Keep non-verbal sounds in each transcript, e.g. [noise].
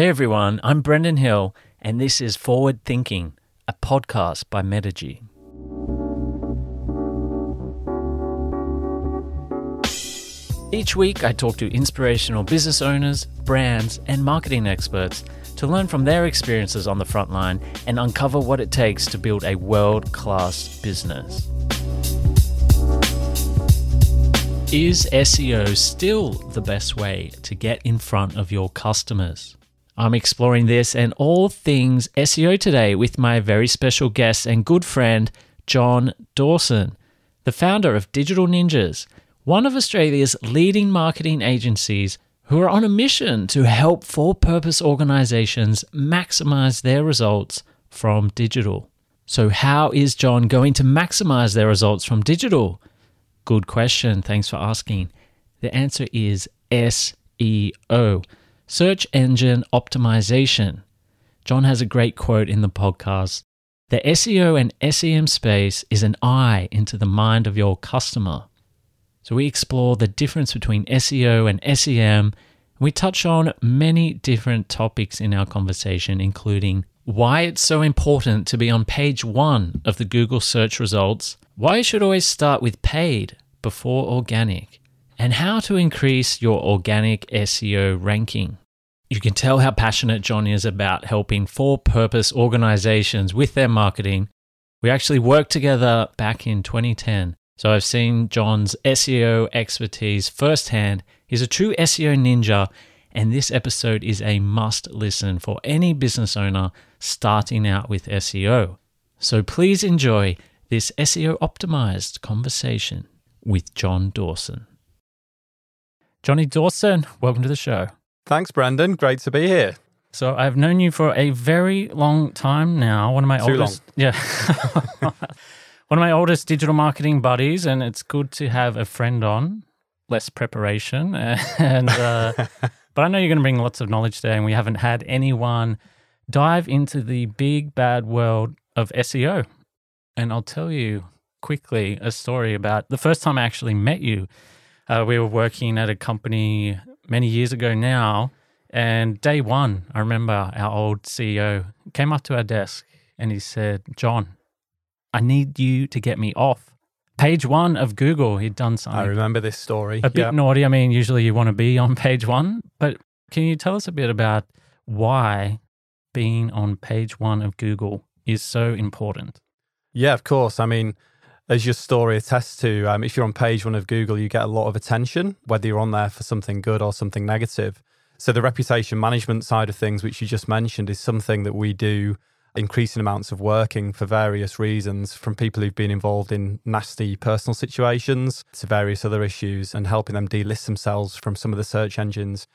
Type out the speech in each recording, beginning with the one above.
Hey everyone, I'm Brendan Hill, and this is Forward Thinking, a podcast by Metigy. Each week, I talk to inspirational business owners, brands, and marketing experts to learn from their experiences on the front line and uncover what it takes to build a world class business. Is SEO still the best way to get in front of your customers? I'm exploring this and all things SEO today with my very special guest and good friend, John Dawson, the founder of Digital Ninjas, one of Australia's leading marketing agencies who are on a mission to help for purpose organizations maximize their results from digital. So, how is John going to maximize their results from digital? Good question. Thanks for asking. The answer is SEO, search engine optimization. John has a great quote in the podcast. The SEO and SEM space is an eye into the mind of your customer. So we explore the difference between SEO and SEM. We touch on many different topics in our conversation, including why it's so important to be on page one of the Google search results, why you should always start with paid before organic, and how to increase your organic SEO ranking. You can tell how passionate John is about helping for purpose organizations with their marketing. We actually worked together back in 2010 so I've seen John's SEO expertise firsthand. He's a true SEO ninja, and this episode is a must listen for any business owner starting out with SEO. So please enjoy this SEO optimized conversation with John Dawson. Johnny Dawson, welcome to the show. Thanks, Brendan. Great to be here. So I've known you for a very long time now. One of my Too oldest, long. yeah, [laughs] one of my oldest digital marketing buddies, and it's good to have a friend on. Less preparation, [laughs] and uh, [laughs] but I know you're going to bring lots of knowledge today, and we haven't had anyone dive into the big bad world of SEO. And I'll tell you quickly a story about the first time I actually met you. Uh, we were working at a company many years ago now, and day one, I remember our old CEO came up to our desk and he said, John, I need you to get me off. Page one of Google, he'd done something. I remember this story. a bit Yeah. naughty. I mean, usually you want to be on page one, but can you tell us a bit about why being on page one of Google is so important? yeah, of course. I mean, as your story attests to, um, if you're on page one of Google, you get a lot of attention, whether you're on there for something good or something negative. So the reputation management side of things, which you just mentioned, is something that we do increasing amounts of working for various reasons from people who've been involved in nasty personal situations to various other issues and helping them delist themselves from some of the search engines.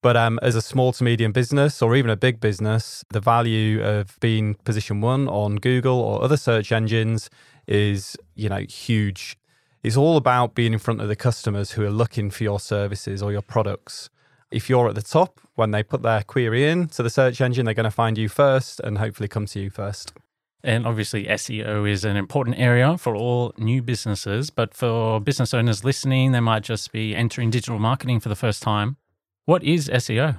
But um, as a small to medium business or even a big business, the value of being position one on Google or other search engines is, you know, huge. It's all about being in front of the customers who are looking for your services or your products. If you're at the top, when they put their query in to the search engine, they're going to find you first and hopefully come to you first. And obviously, SEO is an important area for all new businesses. But for business owners listening, they might just be entering digital marketing for the first time. What is SEO?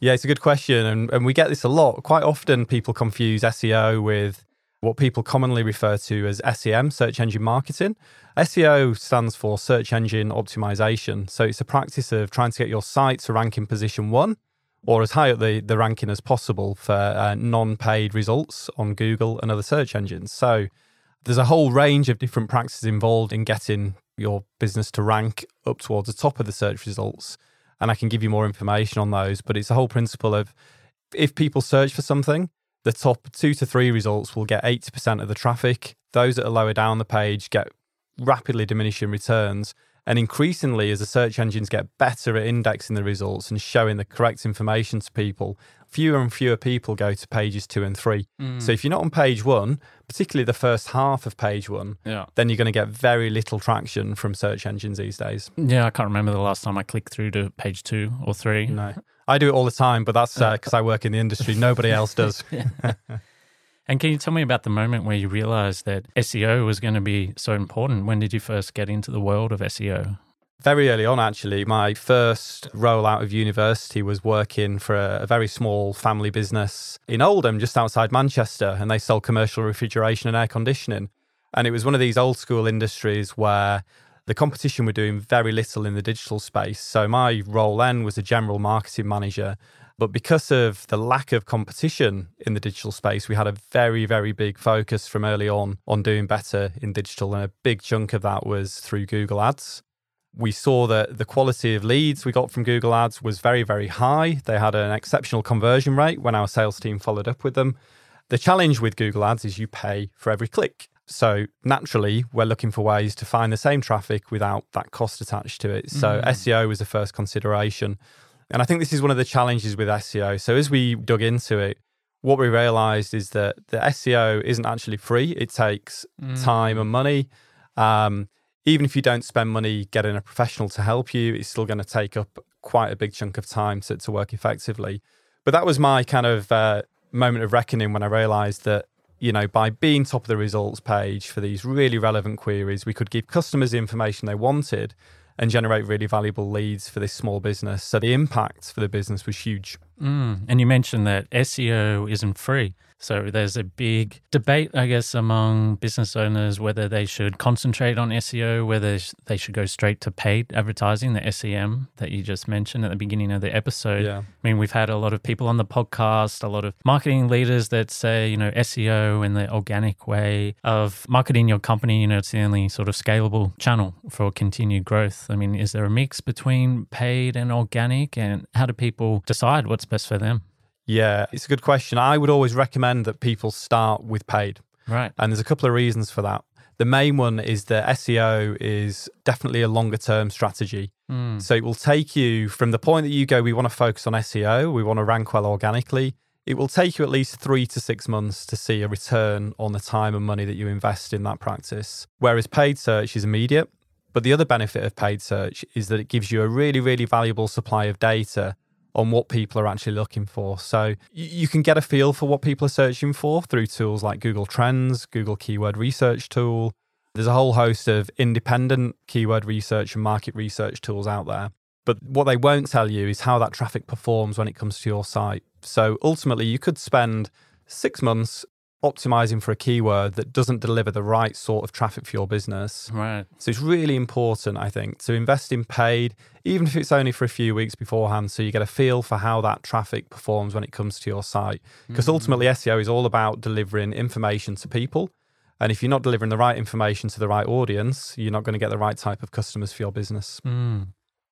Yeah, it's a good question. And, and we get this a lot. Quite often, people confuse SEO with what people commonly refer to as SEM, search engine marketing. SEO stands for search engine optimization. So it's a practice of trying to get your site to rank in position one or as high up the, the ranking as possible for uh, non paid results on Google and other search engines. So there's a whole range of different practices involved in getting your business to rank up towards the top of the search results. And I can give you more information on those, but it's a whole principle of if people search for something, the top two to three results will get 80% of the traffic. Those that are lower down the page get rapidly diminishing returns. And increasingly, as the search engines get better at indexing the results and showing the correct information to people, fewer and fewer people go to pages two and three. Mm. So if you're not on page one, particularly the first half of page one, Yeah. then you're going to get very little traction from search engines these days. Yeah, I can't remember the last time I clicked through to page two or three. No. I do it all the time, but that's uh, uh, because I work in the industry. Nobody else does. [laughs] And can you tell me about the moment where you realized that SEO was going to be so important? When did you first get into the world of SEO? Very early on, actually, my first role out of university was working for a, a, very small family business in Oldham, just outside Manchester, and they sold commercial refrigeration and air conditioning. And it was one of these old school industries where the competition were doing very little in the digital space. So my role then was a general marketing manager. But because of the lack of competition in the digital space, we had a very, very big focus from early on on doing better in digital. And a big chunk of that was through Google Ads we saw that the quality of leads we got from Google Ads was very, very high. They had an exceptional conversion rate when our sales team followed up with them. The challenge with Google Ads is you pay for every click. So naturally, we're looking for ways to find the same traffic without that cost attached to it. So mm. SEO was the first consideration. And I think this is one of the challenges with SEO. So as we dug into it, what we realized is that the SEO isn't actually free. It takes mm. time and money. Um, even if you don't spend money getting a professional to help you, it's still going to take up quite a big chunk of time to, to work effectively. But that was my kind of uh, moment of reckoning when I realized that, you know, by being top of the results page for these really relevant queries, we could give customers the information they wanted and generate really valuable leads for this small business. So the impact for the business was huge. Mm. And you mentioned that SEO isn't free. So there's a big debate, I guess, among business owners whether they should concentrate on SEO, whether they should go straight to paid advertising, the SEM that you just mentioned at the beginning of the episode. Yeah. I mean, we've had a lot of people on the podcast, a lot of marketing leaders that say, you know, SEO and the organic way of marketing your company, you know, it's the only sort of scalable channel for continued growth. I mean, is there a mix between paid and organic? And how do people decide what's best for them? Yeah, it's a good question. I would always recommend that people start with paid. Right. And there's a couple of reasons for that. The main one is that SEO is definitely a longer term strategy. Mm. So it will take you from the point that you go, we want to focus on SEO, we want to rank well organically. It will take you at least three to six months to see a return on the time and money that you invest in that practice. Whereas paid search is immediate. But the other benefit of paid search is that it gives you a really, really valuable supply of data on what people are actually looking for. So you can get a feel for what people are searching for through tools like Google Trends, Google Keyword Research Tool. There's a whole host of independent keyword research and market research tools out there. But what they won't tell you is how that traffic performs when it comes to your site. So ultimately, you could spend six months optimizing for a keyword that doesn't deliver the right sort of traffic for your business. Right. So it's really important, I think, to invest in paid, even if it's only for a few weeks beforehand, so you get a feel for how that traffic performs when it comes to your site. Because mm-hmm. ultimately, SEO is all about delivering information to people. And if you're not delivering the right information to the right audience, you're not going to get the right type of customers for your business. Mm.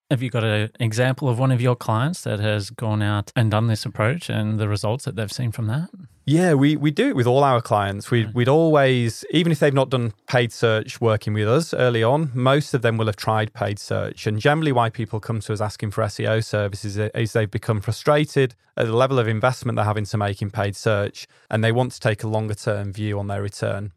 Have you got an example of one of your clients that has gone out and done this approach and the results that they've seen from that? Yeah, we, we do it with all our clients. We, we'd always, even if they've not done paid search working with us early on, most of them will have tried paid search. And generally, why people come to us asking for SEO services is they've become frustrated at the level of investment they're having to make in paid search and they want to take a longer term view on their return.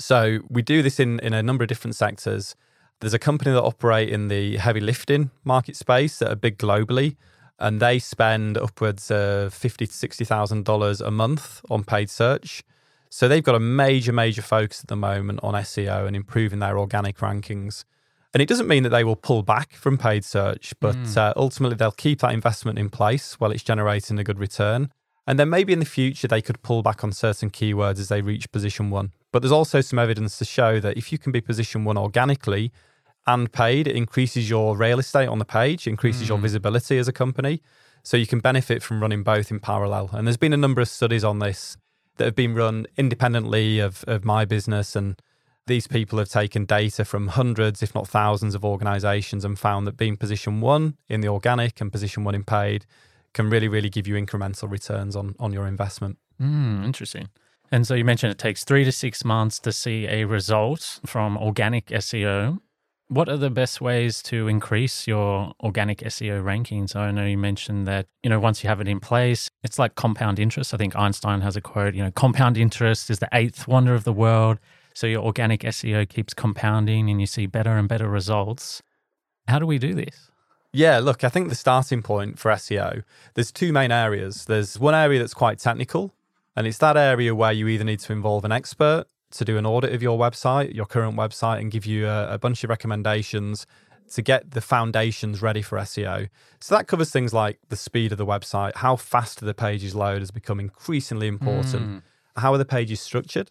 So we do this in, in a number of different sectors. There's a company that operate in the heavy lifting market space that are big globally, and they spend upwards of fifty to sixty thousand dollars a month on paid search. So they've got a major, major focus at the moment on SEO and improving their organic rankings. And it doesn't mean that they will pull back from paid search, but mm. uh, ultimately they'll keep that investment in place while it's generating a good return. And then maybe in the future they could pull back on certain keywords as they reach position one. But there's also some evidence to show that if you can be position one organically and paid, it increases your real estate on the page, increases mm. your visibility as a company. So you can benefit from running both in parallel. And there's been a number of studies on this that have been run independently of, of my business. And these people have taken data from hundreds, if not thousands, of organizations and found that being position one in the organic and position one in paid can really, really give you incremental returns on, on your investment. Mm, interesting. And so you mentioned it takes three to six months to see a result from organic SEO. What are the best ways to increase your organic SEO rankings? I know you mentioned that, you know, once you have it in place, it's like compound interest. I think Einstein has a quote, you know, compound interest is the eighth wonder of the world. So your organic SEO keeps compounding and you see better and better results. How do we do this? Yeah, look, I think the starting point for SEO, there's two main areas. There's one area that's quite technical, and it's that area where you either need to involve an expert to do an audit of your website, your current website, and give you a, a bunch of recommendations to get the foundations ready for SEO. So that covers things like the speed of the website, how fast the pages load has become increasingly important. Mm. How are the pages structured?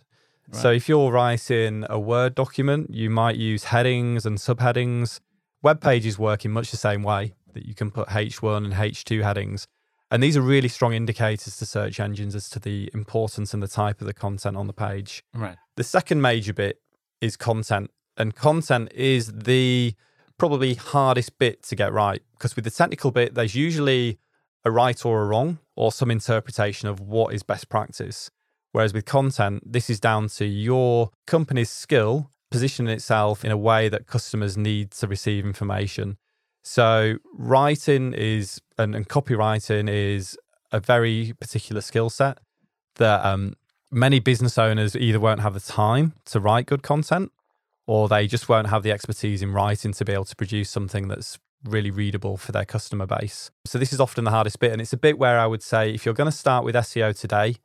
So if you're writing a Word document, you might use headings and subheadings. Web pages work in much the same way that you can put H1 and H2 headings. And these are really strong indicators to search engines as to the importance and the type of the content on the page. Right. The second major bit is content. And content is the probably hardest bit to get right because with the technical bit, there's usually a right or a wrong or some interpretation of what is best practice. Whereas with content, this is down to your company's skill positioning itself in a way that customers need to receive information. So writing is and, and copywriting is a very particular skill set that um, many business owners either won't have the time to write good content or they just won't have the expertise in writing to be able to produce something that's really readable for their customer base. So this is often the hardest bit and it's a bit where I would say if you're going to start with SEO today,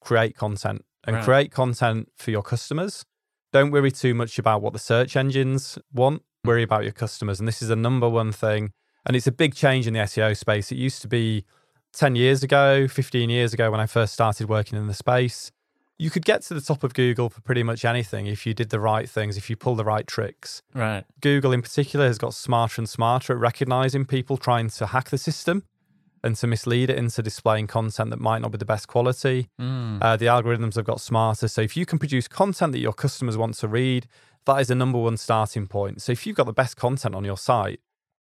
create content and Right. create content for your customers. Don't worry too much about what the search engines want. Worry about your customers. And this is the number one thing. And it's a big change in the SEO space. It used to be 10 years ago, 15 years ago when I first started working in the space. You could get to the top of Google for pretty much anything if you did the right things, if you pull the right tricks. Right. Google in particular has got smarter and smarter at recognizing people trying to hack the system and to mislead it into displaying content that might not be the best quality. Mm. Uh, the algorithms have got smarter. So if you can produce content that your customers want to read, that is the number one starting point. So if you've got the best content on your site,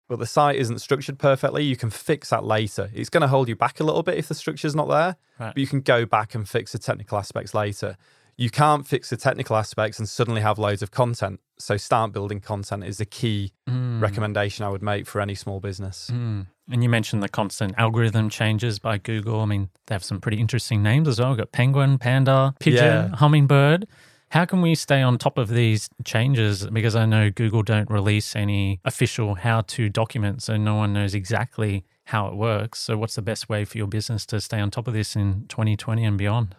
but the site isn't structured perfectly, you can fix that later. It's going to hold you back a little bit if the structure's not there, Right. but you can go back and fix the technical aspects later. You can't fix the technical aspects and suddenly have loads of content. So start building content is the key Mm. recommendation I would make for any small business. Mm. And you mentioned the constant algorithm changes by Google. I mean, they have some pretty interesting names as well. We've got penguin, panda, pigeon, Yeah. hummingbird. How can we stay on top of these changes? Because I know Google don't release any official how to documents, so no one knows exactly how it works. So, what's the best way for your business to stay on top of this in 2020 and beyond?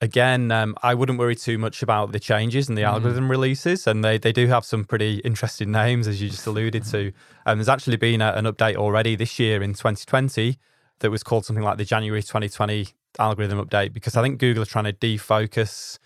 Again, um, I wouldn't worry too much about the changes and the algorithm releases, and they, they do have some pretty interesting names, as you just alluded to. [laughs] Um, there's actually been a, an update already this year in 2020 that was called something like the January 2020 algorithm update, because I think Google are trying to defocus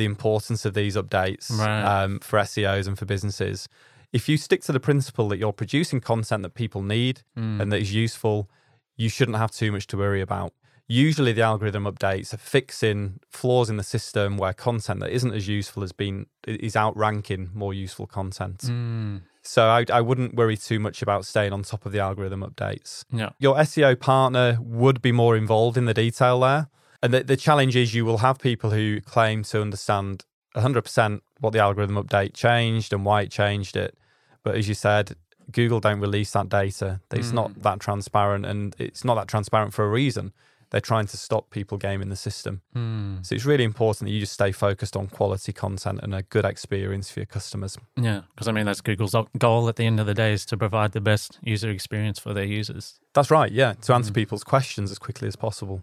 the importance of these updates Right. um, for SEOs and for businesses. If you stick to the principle that you're producing content that people need and that is useful, you shouldn't have too much to worry about. Usually, the algorithm updates are fixing flaws in the system where content that isn't as useful has been is outranking more useful content. Mm. So I, I wouldn't worry too much about staying on top of the algorithm updates. Yeah. Your SEO partner would be more involved in the detail there. And the, the challenge is you will have people who claim to understand 100% what the algorithm update changed and why it changed it. But as you said, Google don't release that data. It's not that transparent and it's not that transparent for a reason. They're trying to stop people gaming the system. Mm. So it's really important that you just stay focused on quality content and a good experience for your customers. Yeah. Because I mean, that's Google's goal at the end of the day is to provide the best user experience for their users. That's right, yeah, to answer people's questions as quickly as possible.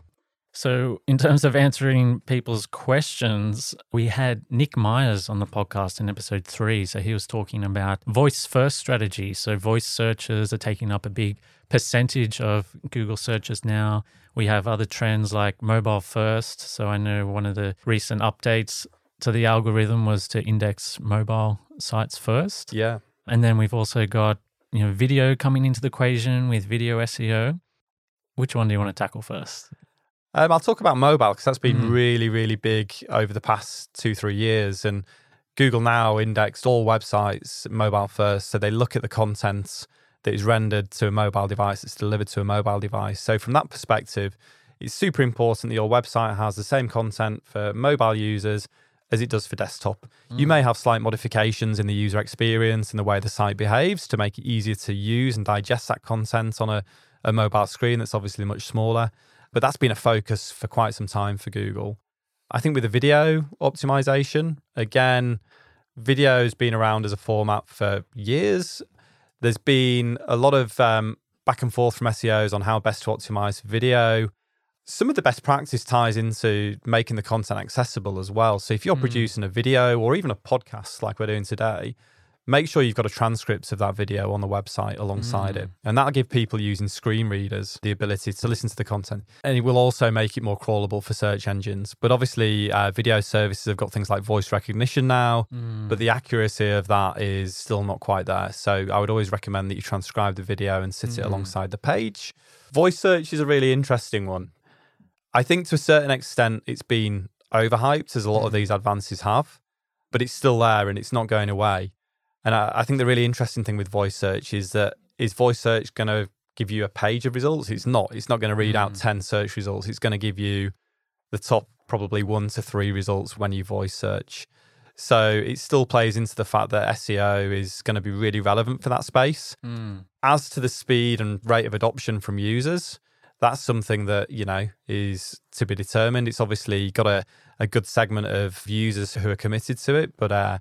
So, in terms of answering people's questions, we had Nick Myers on the podcast in episode three. So, he was talking about voice first strategy. So, voice searches are taking up a big percentage of Google searches now. We have other trends like mobile first. So, I know one of the recent updates to the algorithm was to index mobile sites first. Yeah. And then we've also got, you know, video coming into the equation with video SEO. Which one do you want to tackle first? Um, I'll talk about mobile because that's been Mhm. really, really big over the past two, three years. And Google now indexed all websites mobile first. So they look at the content that is rendered to a mobile device, it's delivered to a mobile device. So from that perspective, it's super important that your website has the same content for mobile users as it does for desktop. You may have slight modifications in the user experience and the way the site behaves to make it easier to use and digest that content on a, a mobile screen that's obviously much smaller. But that's been a focus for quite some time for Google. I think with the video optimization, again, video's been around as a format for years. There's been a lot of um, back and forth from SEOs on how best to optimize video. Some of the best practice ties into making the content accessible as well. So if you're producing a video or even a podcast like we're doing today, make sure you've got a transcript of that video on the website alongside mm. it. And that'll give people using screen readers the ability to listen to the content. And it will also make it more crawlable for search engines. But obviously, uh, video services have got things like voice recognition now, mm. but the accuracy of that is still not quite there. So I would always recommend that you transcribe the video and sit mm. it alongside the page. Voice search is a really interesting one. I think to a certain extent, it's been overhyped, as a lot of mm. these advances have, but it's still there and it's not going away. And I, I think the really interesting thing with voice search is that is voice search going to give you a page of results? It's not. It's not going to read mm. out 10 search results. It's going to give you the top probably one to three results when you voice search. So it still plays into the fact that SEO is going to be really relevant for that space. Mm. As to the speed and rate of adoption from users, that's something that, you know, is to be determined. It's obviously got a, a good segment of users who are committed to it, but uh,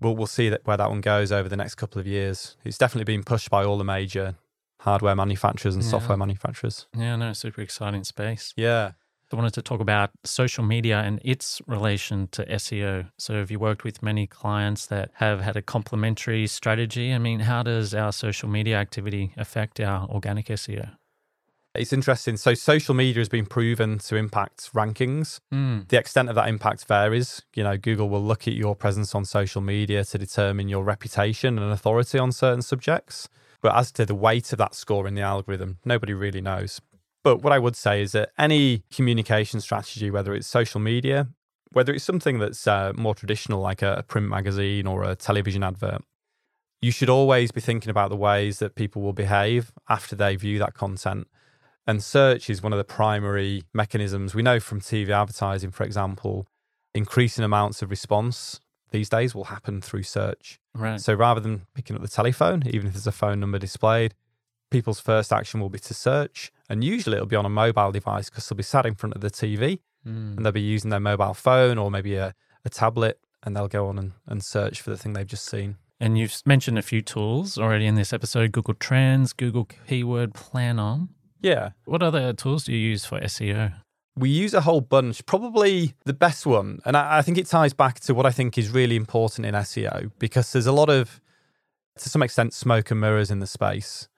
we'll, we'll see that where that one goes over the next couple of years. It's definitely been pushed by all the major hardware manufacturers and yeah. software manufacturers. Yeah, no, super exciting space. Yeah. I wanted to talk about social media and its relation to SEO. So, have you worked with many clients that have had a complementary strategy? I mean, how does our social media activity affect our organic SEO? It's interesting. So, social media has been proven to impact rankings. Mm. The extent of that impact varies. You know, Google will look at your presence on social media to determine your reputation and authority on certain subjects. But as to the weight of that score in the algorithm, nobody really knows. But what I would say is that any communication strategy, whether it's social media, whether it's something that's uh, more traditional, like a, a print magazine or a television advert, you should always be thinking about the ways that people will behave after they view that content. And search is one of the primary mechanisms. We know from TV advertising, for example, increasing amounts of response these days will happen through search. Right. So rather than picking up the telephone, even if there's a phone number displayed, people's first action will be to search. And usually it'll be on a mobile device because they'll be sat in front of the TV mm. and they'll be using their mobile phone or maybe a, a tablet and they'll go on and, and search for the thing they've just seen. And you've mentioned a few tools already in this episode Google Trends, Google Keyword Planner. Yeah. What other tools do you use for SEO? We use a whole bunch. Probably the best one, and I, I think it ties back to what I think is really important in SEO because there's a lot of, to some extent, smoke and mirrors in the space.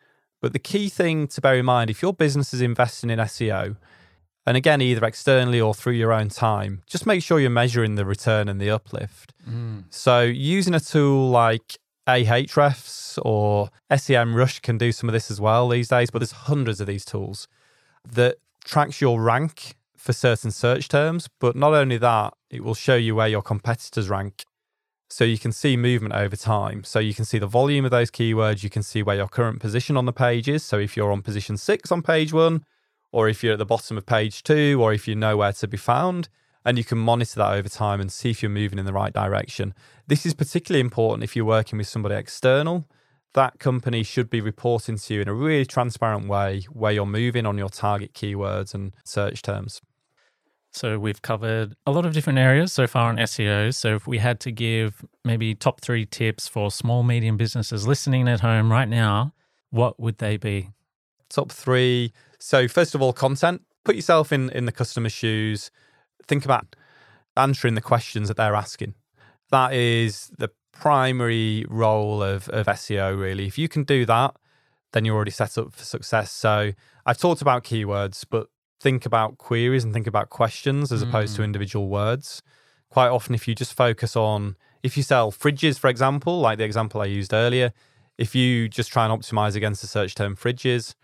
But the key thing to bear in mind if your business is investing in SEO, and again, either externally or through your own time, just make sure you're measuring the return and the uplift. Mm. So, using a tool like Ahrefs or SEMrush can do some of this as well these days, but there's hundreds of these tools that tracks your rank for certain search terms. But not only that, it will show you where your competitors rank. So you can see movement over time. So you can see the volume of those keywords. You can see where your current position on the page is. So if you're on position six on page one, or if you're at the bottom of page two, or if you know where to be found, and you can monitor that over time and see if you're moving in the right direction. This is particularly important if you're working with somebody external. That company should be reporting to you in a really transparent way where you're moving on your target keywords and search terms. So we've covered a lot of different areas so far on SEO. So if we had to give maybe top three tips for small, medium businesses listening at home right now, what would they be? Top three. So first of all, content. Put yourself in in the customer's shoes think about answering the questions that they're asking. That is the primary role of, of SEO, really. If you can do that, then you're already set up for success. So I've talked about keywords, but think about queries and think about questions as mm. opposed to mm. individual words. Quite often, if you just focus on, if you sell fridges, for example, like the example I used earlier, if you just try and optimize against the search term fridges,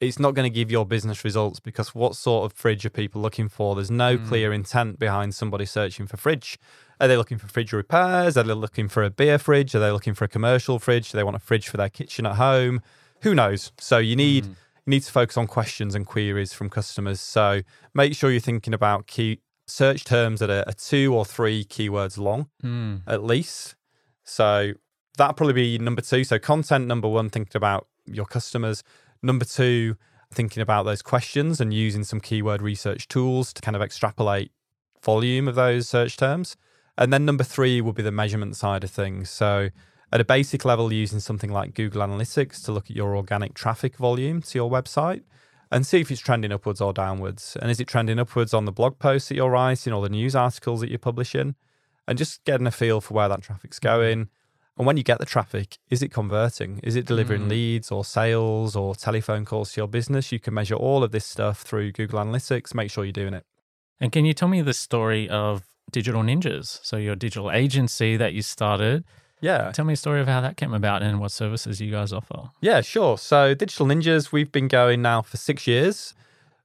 it's not going to give your business results because what sort of fridge are people looking for? There's no mm. clear intent behind somebody searching for fridge. Are they looking for fridge repairs? Are they looking for a beer fridge? Are they looking for a commercial fridge? Do they want a fridge for their kitchen at home? Who knows? So you need mm. you need to focus on questions and queries from customers. So make sure you're thinking about key search terms that are, are two or three keywords long mm. at least. So that'll probably be number two. So content number one, thinking about your customers. Number two, thinking about those questions and using some keyword research tools to kind of extrapolate volume of those search terms. And then number three will be the measurement side of things. So, at a basic level, using something like Google Analytics to look at your organic traffic volume to your website and see if it's trending upwards or downwards. And is it trending upwards on the blog posts that you're writing or the news articles that you're publishing? And just getting a feel for where that traffic's going. And when you get the traffic, is it converting? Is it delivering Mm. leads or sales or telephone calls to your business? You can measure all of this stuff through Google Analytics. Make sure you're doing it. And can you tell me the story of Digital Ninjas? So, your digital agency that you started. Yeah. Tell me a story of how that came about and what services you guys offer. Yeah, sure. So, Digital Ninjas, we've been going now for six years.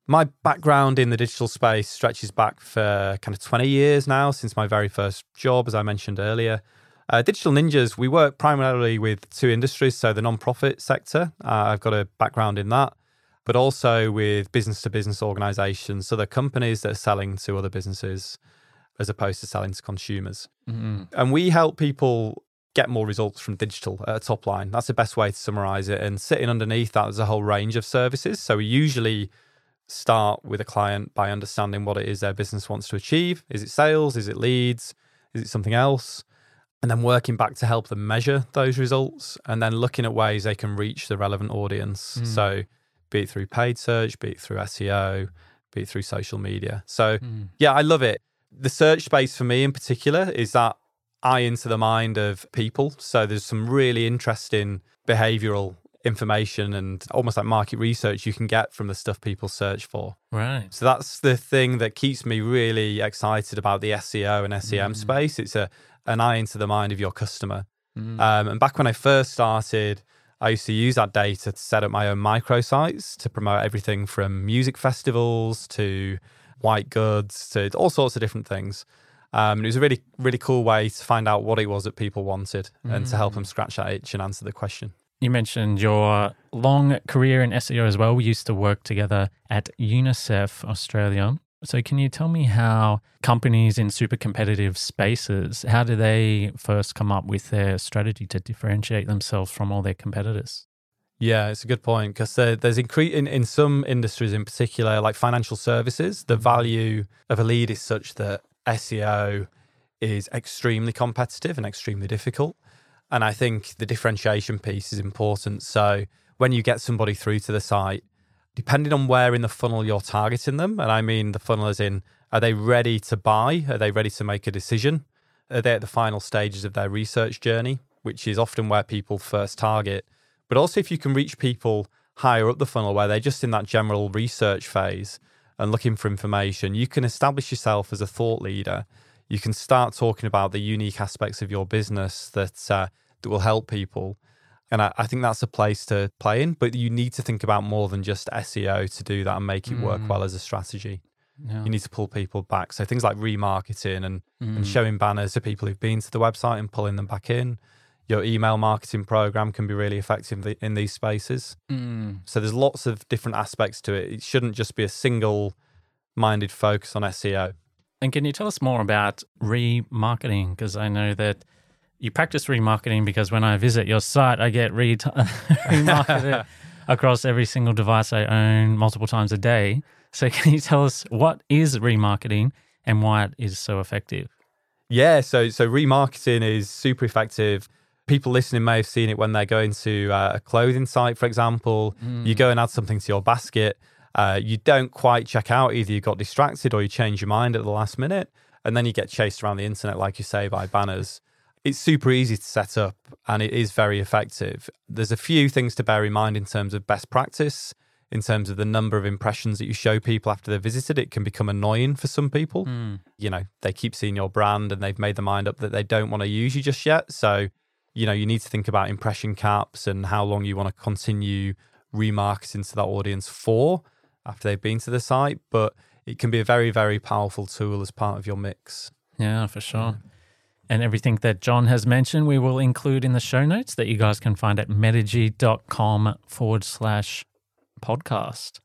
My background in the digital space stretches back for kind of 20 years now, since my very first job, as I mentioned earlier. Uh, Digital Ninjas, we work primarily with two industries. So, the nonprofit sector, uh, I've got a background in that, but also with business to business organizations. So, the companies that are selling to other businesses as opposed to selling to consumers. Mm. And we help people get more results from digital at a top line. That's the best way to summarize it. And sitting underneath that is a whole range of services. So we usually start with a client by understanding what it is their business wants to achieve. Is it sales? Is it leads? Is it something else? And then working back to help them measure those results and then looking at ways they can reach the relevant audience. Mm. So be it through paid search, be it through SEO, be it through social media. So Mm. yeah, I love it. The search space for me in particular is that eye into the mind of people. So there's some really interesting behavioral information and almost like market research you can get from the stuff people search for. Right. So that's the thing that keeps me really excited about the SEO and SEM Mm. space. It's a an eye into the mind of your customer. Mm. Um, and back when I first started, I used to use that data to set up my own microsites to promote everything from music festivals to white goods to all sorts of different things. Um, and it was a really, really cool way to find out what it was that people wanted and to help them scratch that itch and answer the question. You mentioned your long career in SEO as well. We used to work together at UNICEF Australia. So, can you tell me how companies in super competitive spaces, how do they first come up with their strategy to differentiate themselves from all their competitors? Yeah, it's a good point because there, there's incre- in, in some industries in particular, like financial services, the mm-hmm. value of a lead is such that SEO is extremely competitive and extremely difficult. And I think the differentiation piece is important. So when you get somebody through to the site, depending on where in the funnel you're targeting them, and I mean the funnel is in, are they ready to buy? Are they ready to make a decision? Are they at the final stages of their research journey, which is often where people first target? But also, if you can reach people higher up the funnel where they're just in that general research phase and looking for information, you can establish yourself as a thought leader. You can start talking about the unique aspects of your business that uh, that will help people. And I, I think that's a place to play in, but you need to think about more than just SEO to do that and make it work Mm. well as a strategy. Yeah. You need to pull people back. So things like remarketing and, and Mm. showing banners to people who've been to the website and pulling them back in. Your email marketing program can be really effective in these spaces. Mm. So there's lots of different aspects to it. It shouldn't just be a single minded focus on SEO. And can you tell us more about remarketing? Because I know that you practice remarketing because when I visit your site, I get re- [laughs] remarketed [laughs] across every single device I own multiple times a day. So can you tell us what is remarketing and why it is so effective? Yeah, so so remarketing is super effective. People listening may have seen it when they're going to uh, a clothing site, for example. You go and add something to your basket. Uh, you don't quite check out. Either you got distracted or you change your mind at the last minute, and then you get chased around the internet, like you say, by banners. It's super easy to set up, and it is very effective. There's a few things to bear in mind in terms of best practice. In terms of the number of impressions that you show people after they've visited, it can become annoying for some people hmm. you know they keep seeing your brand and they've made their mind up that they don't want to use you just yet so you know you need to think about impression caps and how long you want to continue remarketing to that audience for after they've been to the site but it can be a very very powerful tool as part of your mix Yeah, for sure. And everything that John has mentioned, we will include in the show notes that you guys can find at metigy.com forward slash podcast.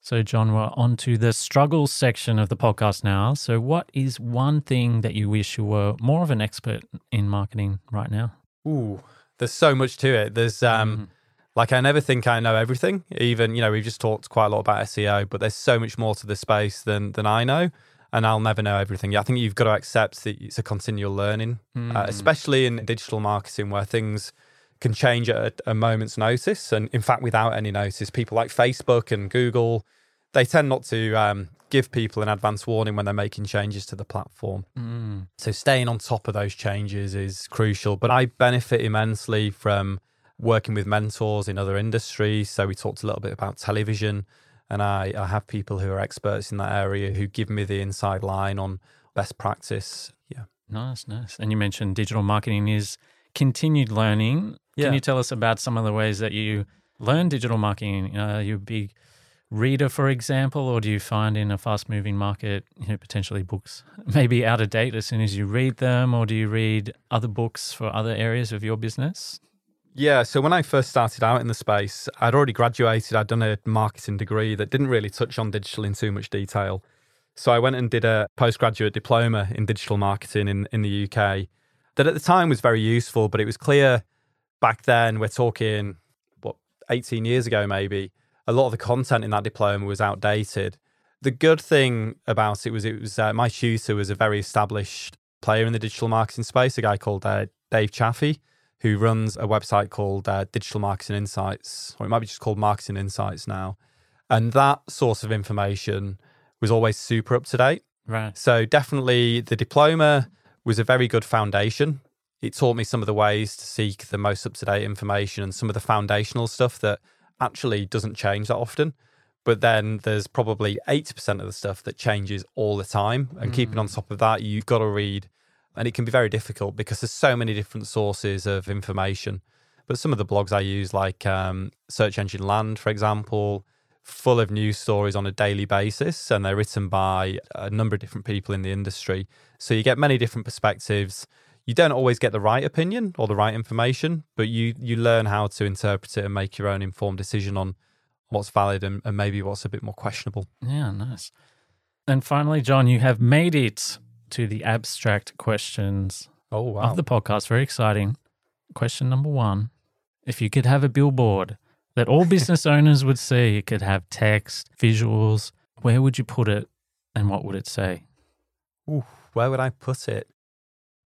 So, John, we're on to the struggles section of the podcast now. So, what is one thing that you wish you were more of an expert in marketing right now? Ooh, there's so much to it. There's um like I never think I know everything. Even, you know, we've just talked quite a lot about SEO, but there's so much more to the space than than I know. And I'll never know everything. I think you've got to accept that it's a continual learning, uh, especially in digital marketing where things can change at a, a moment's notice. And in fact, without any notice, people like Facebook and Google, they tend not to um, give people an advance warning when they're making changes to the platform. Mm. So staying on top of those changes is crucial. But I benefit immensely from working with mentors in other industries. So we talked a little bit about television, and I, I have people who are experts in that area who give me the inside line on best practice. Yeah. Nice, nice. And you mentioned digital marketing is continued learning. Yeah. Can you tell us about some of the ways that you learn digital marketing? Are you a big reader, for example, or do you find in a fast moving market, you know, potentially books [laughs] maybe out of date as soon as you read them, or do you read other books for other areas of your business? Yeah, so when I first started out in the space, I'd already graduated. I'd done a marketing degree that didn't really touch on digital in too much detail. So I went and did a postgraduate diploma in digital marketing in, in the UK that at the time was very useful, but it was clear back then, we're talking, what, 18 years ago maybe, a lot of the content in that diploma was outdated. The good thing about it was it was uh, my tutor was a very established player in the digital marketing space, a guy called uh, Dave Chaffey, who runs a website called uh, Digital Marketing Insights, or it might be just called Marketing Insights now. And that source of information was always super up to date. Right. So definitely the diploma was a very good foundation. It taught me some of the ways to seek the most up to date information and some of the foundational stuff that actually doesn't change that often. But then there's probably 80% of the stuff that changes all the time. And keeping on top of that, you've got to read. And it can be very difficult because there's so many different sources of information. But some of the blogs I use, like um, Search Engine Land, for example, full of news stories on a daily basis. And they're written by a number of different people in the industry. So you get many different perspectives. You don't always get the right opinion or the right information, but you you learn how to interpret it and make your own informed decision on what's valid and, and maybe what's a bit more questionable. Yeah, nice. And finally, John, you have made it to the abstract questions Oh wow! of the podcast. Very exciting. Question number one If you could have a billboard that all business [laughs] owners would see, it could have text, visuals, where would you put it and what would it say? Ooh, where would I put it?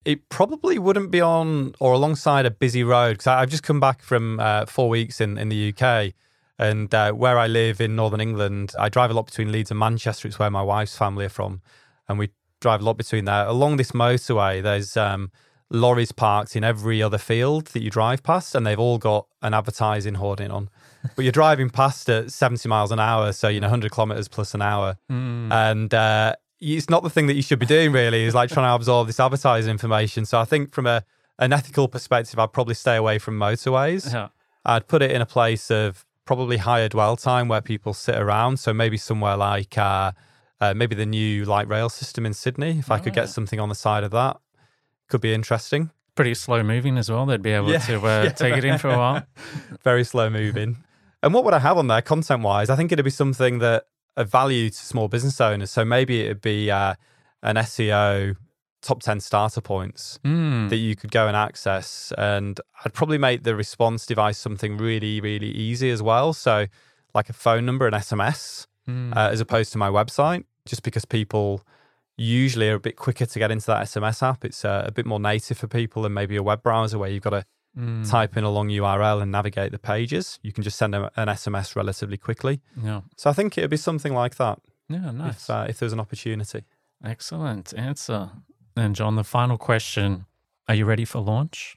It probably wouldn't be on or alongside a busy road because I've just come back from uh, four weeks in, in the UK. And uh, where I live in Northern England, I drive a lot between Leeds and Manchester. It's where my wife's family are from. And we drive a lot between there. Along this motorway, there's um, lorries parked in every other field that you drive past, and they've all got an advertising hoarding on. [laughs] but you're driving past at 70 miles an hour, so, you know, 100 kilometers plus an hour and uh, it's not the thing that you should be doing really is like trying to absorb this advertising information so i think from a an ethical perspective i'd probably stay away from motorways Yeah. i'd put it in a place of probably higher dwell time where people sit around so maybe somewhere like uh, uh, maybe the new light rail system in sydney if i could get something on the side of that could be interesting Pretty slow moving as well. They'd be able Yeah, to [laughs] uh, yeah. take it in for a [laughs] while. very slow moving. And what would I have on there content wise? I think it'd be something that of value to small business owners. So maybe it'd be uh, an SEO top 10 starter points Mm. that you could go and access. And I'd probably make the response device something really, really easy as well. So like a phone number, an SMS, Mm. uh, as opposed to my website, just because people usually are a bit quicker to get into that SMS app. It's uh, a bit more native for people than maybe a web browser where you've got to Mm. type in a long URL and navigate the pages. You can just send a, an SMS relatively quickly. Yeah. So I think it would be something like that Yeah, nice. if, uh, if there's an opportunity. Excellent answer. And John, the final question. Are you ready for launch?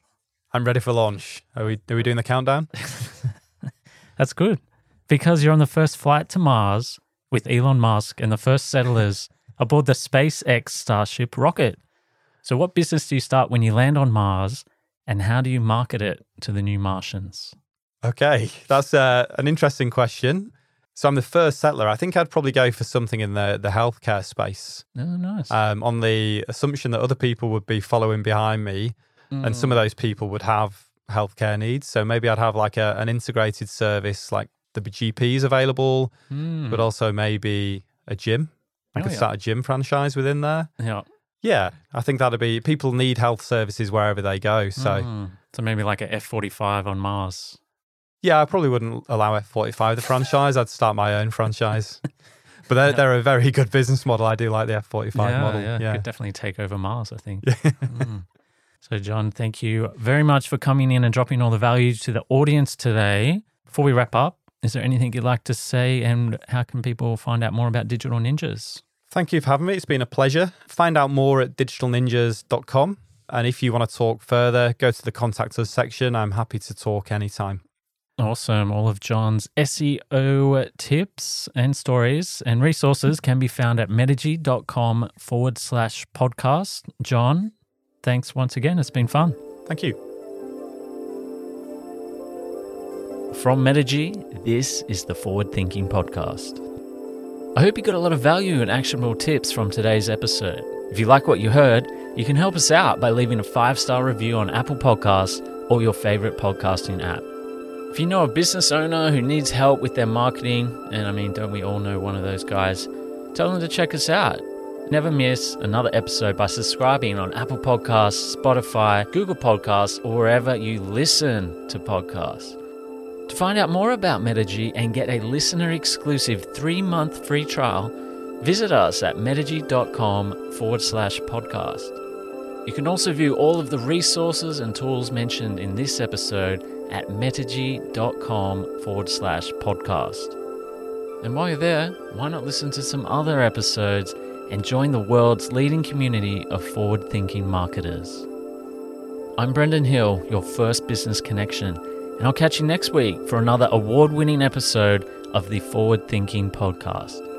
I'm ready for launch. Are we, are we doing the countdown? [laughs] That's good. Because you're on the first flight to Mars with Elon Musk and the first settlers aboard the SpaceX Starship rocket. So, what business do you start when you land on Mars and how do you market it to the new Martians? Okay, that's uh, an interesting question. So I'm the first settler. I think I'd probably go for something in the, the healthcare space Oh, nice. um, on the assumption that other people would be following behind me and some of those people would have healthcare needs. So maybe I'd have like a, an integrated service like the GPs available, Mm. but also maybe a gym. I Oh, could yeah. start a gym franchise within there. yeah. Yeah, I think that'd be people need health services wherever they go. So Mm. so maybe like a F forty five on Mars. yeah, I probably wouldn't allow F45 the franchise. I'd start my own franchise. [laughs] But they're, they're a very good business model. I do like the F45 yeah, model. yeah, Yeah. Could definitely take over Mars, I think. Mm. So, John, thank you very much for coming in and dropping all the value to the audience today. Before we wrap up, is there anything you'd like to say and how can people find out more about Digital Ninjas? Thank you for having me. It's been a pleasure. Find out more at digitalninjas.com. And if you want to talk further, go to the contact us section. I'm happy to talk anytime. Awesome. All of John's SEO tips and stories and resources can be found at metigy.com forward slash podcast. John, thanks once again. It's been fun. Thank you. From Metigy, this is the Forward Thinking Podcast. I hope you got a lot of value and actionable tips from today's episode. If you like what you heard, you can help us out by leaving a five star review on Apple Podcasts or your favorite podcasting app. If you know a business owner who needs help with their marketing, and I mean, don't we all know one of those guys, tell them to check us out. Never miss another episode by subscribing on Apple Podcasts, Spotify, Google Podcasts, or wherever you listen to podcasts. Find out more about Metigy and get a listener exclusive three month free trial, visit us at metigy.com forward slash podcast. You can also view all of the resources and tools mentioned in this episode at metigy.com forward slash podcast. And while you're there, why not listen to some other episodes and join the world's leading community of forward thinking marketers? I'm Brendan Hill, your first business connection, and I'll catch you next week for another award winning episode of the Forward Thinking Podcast.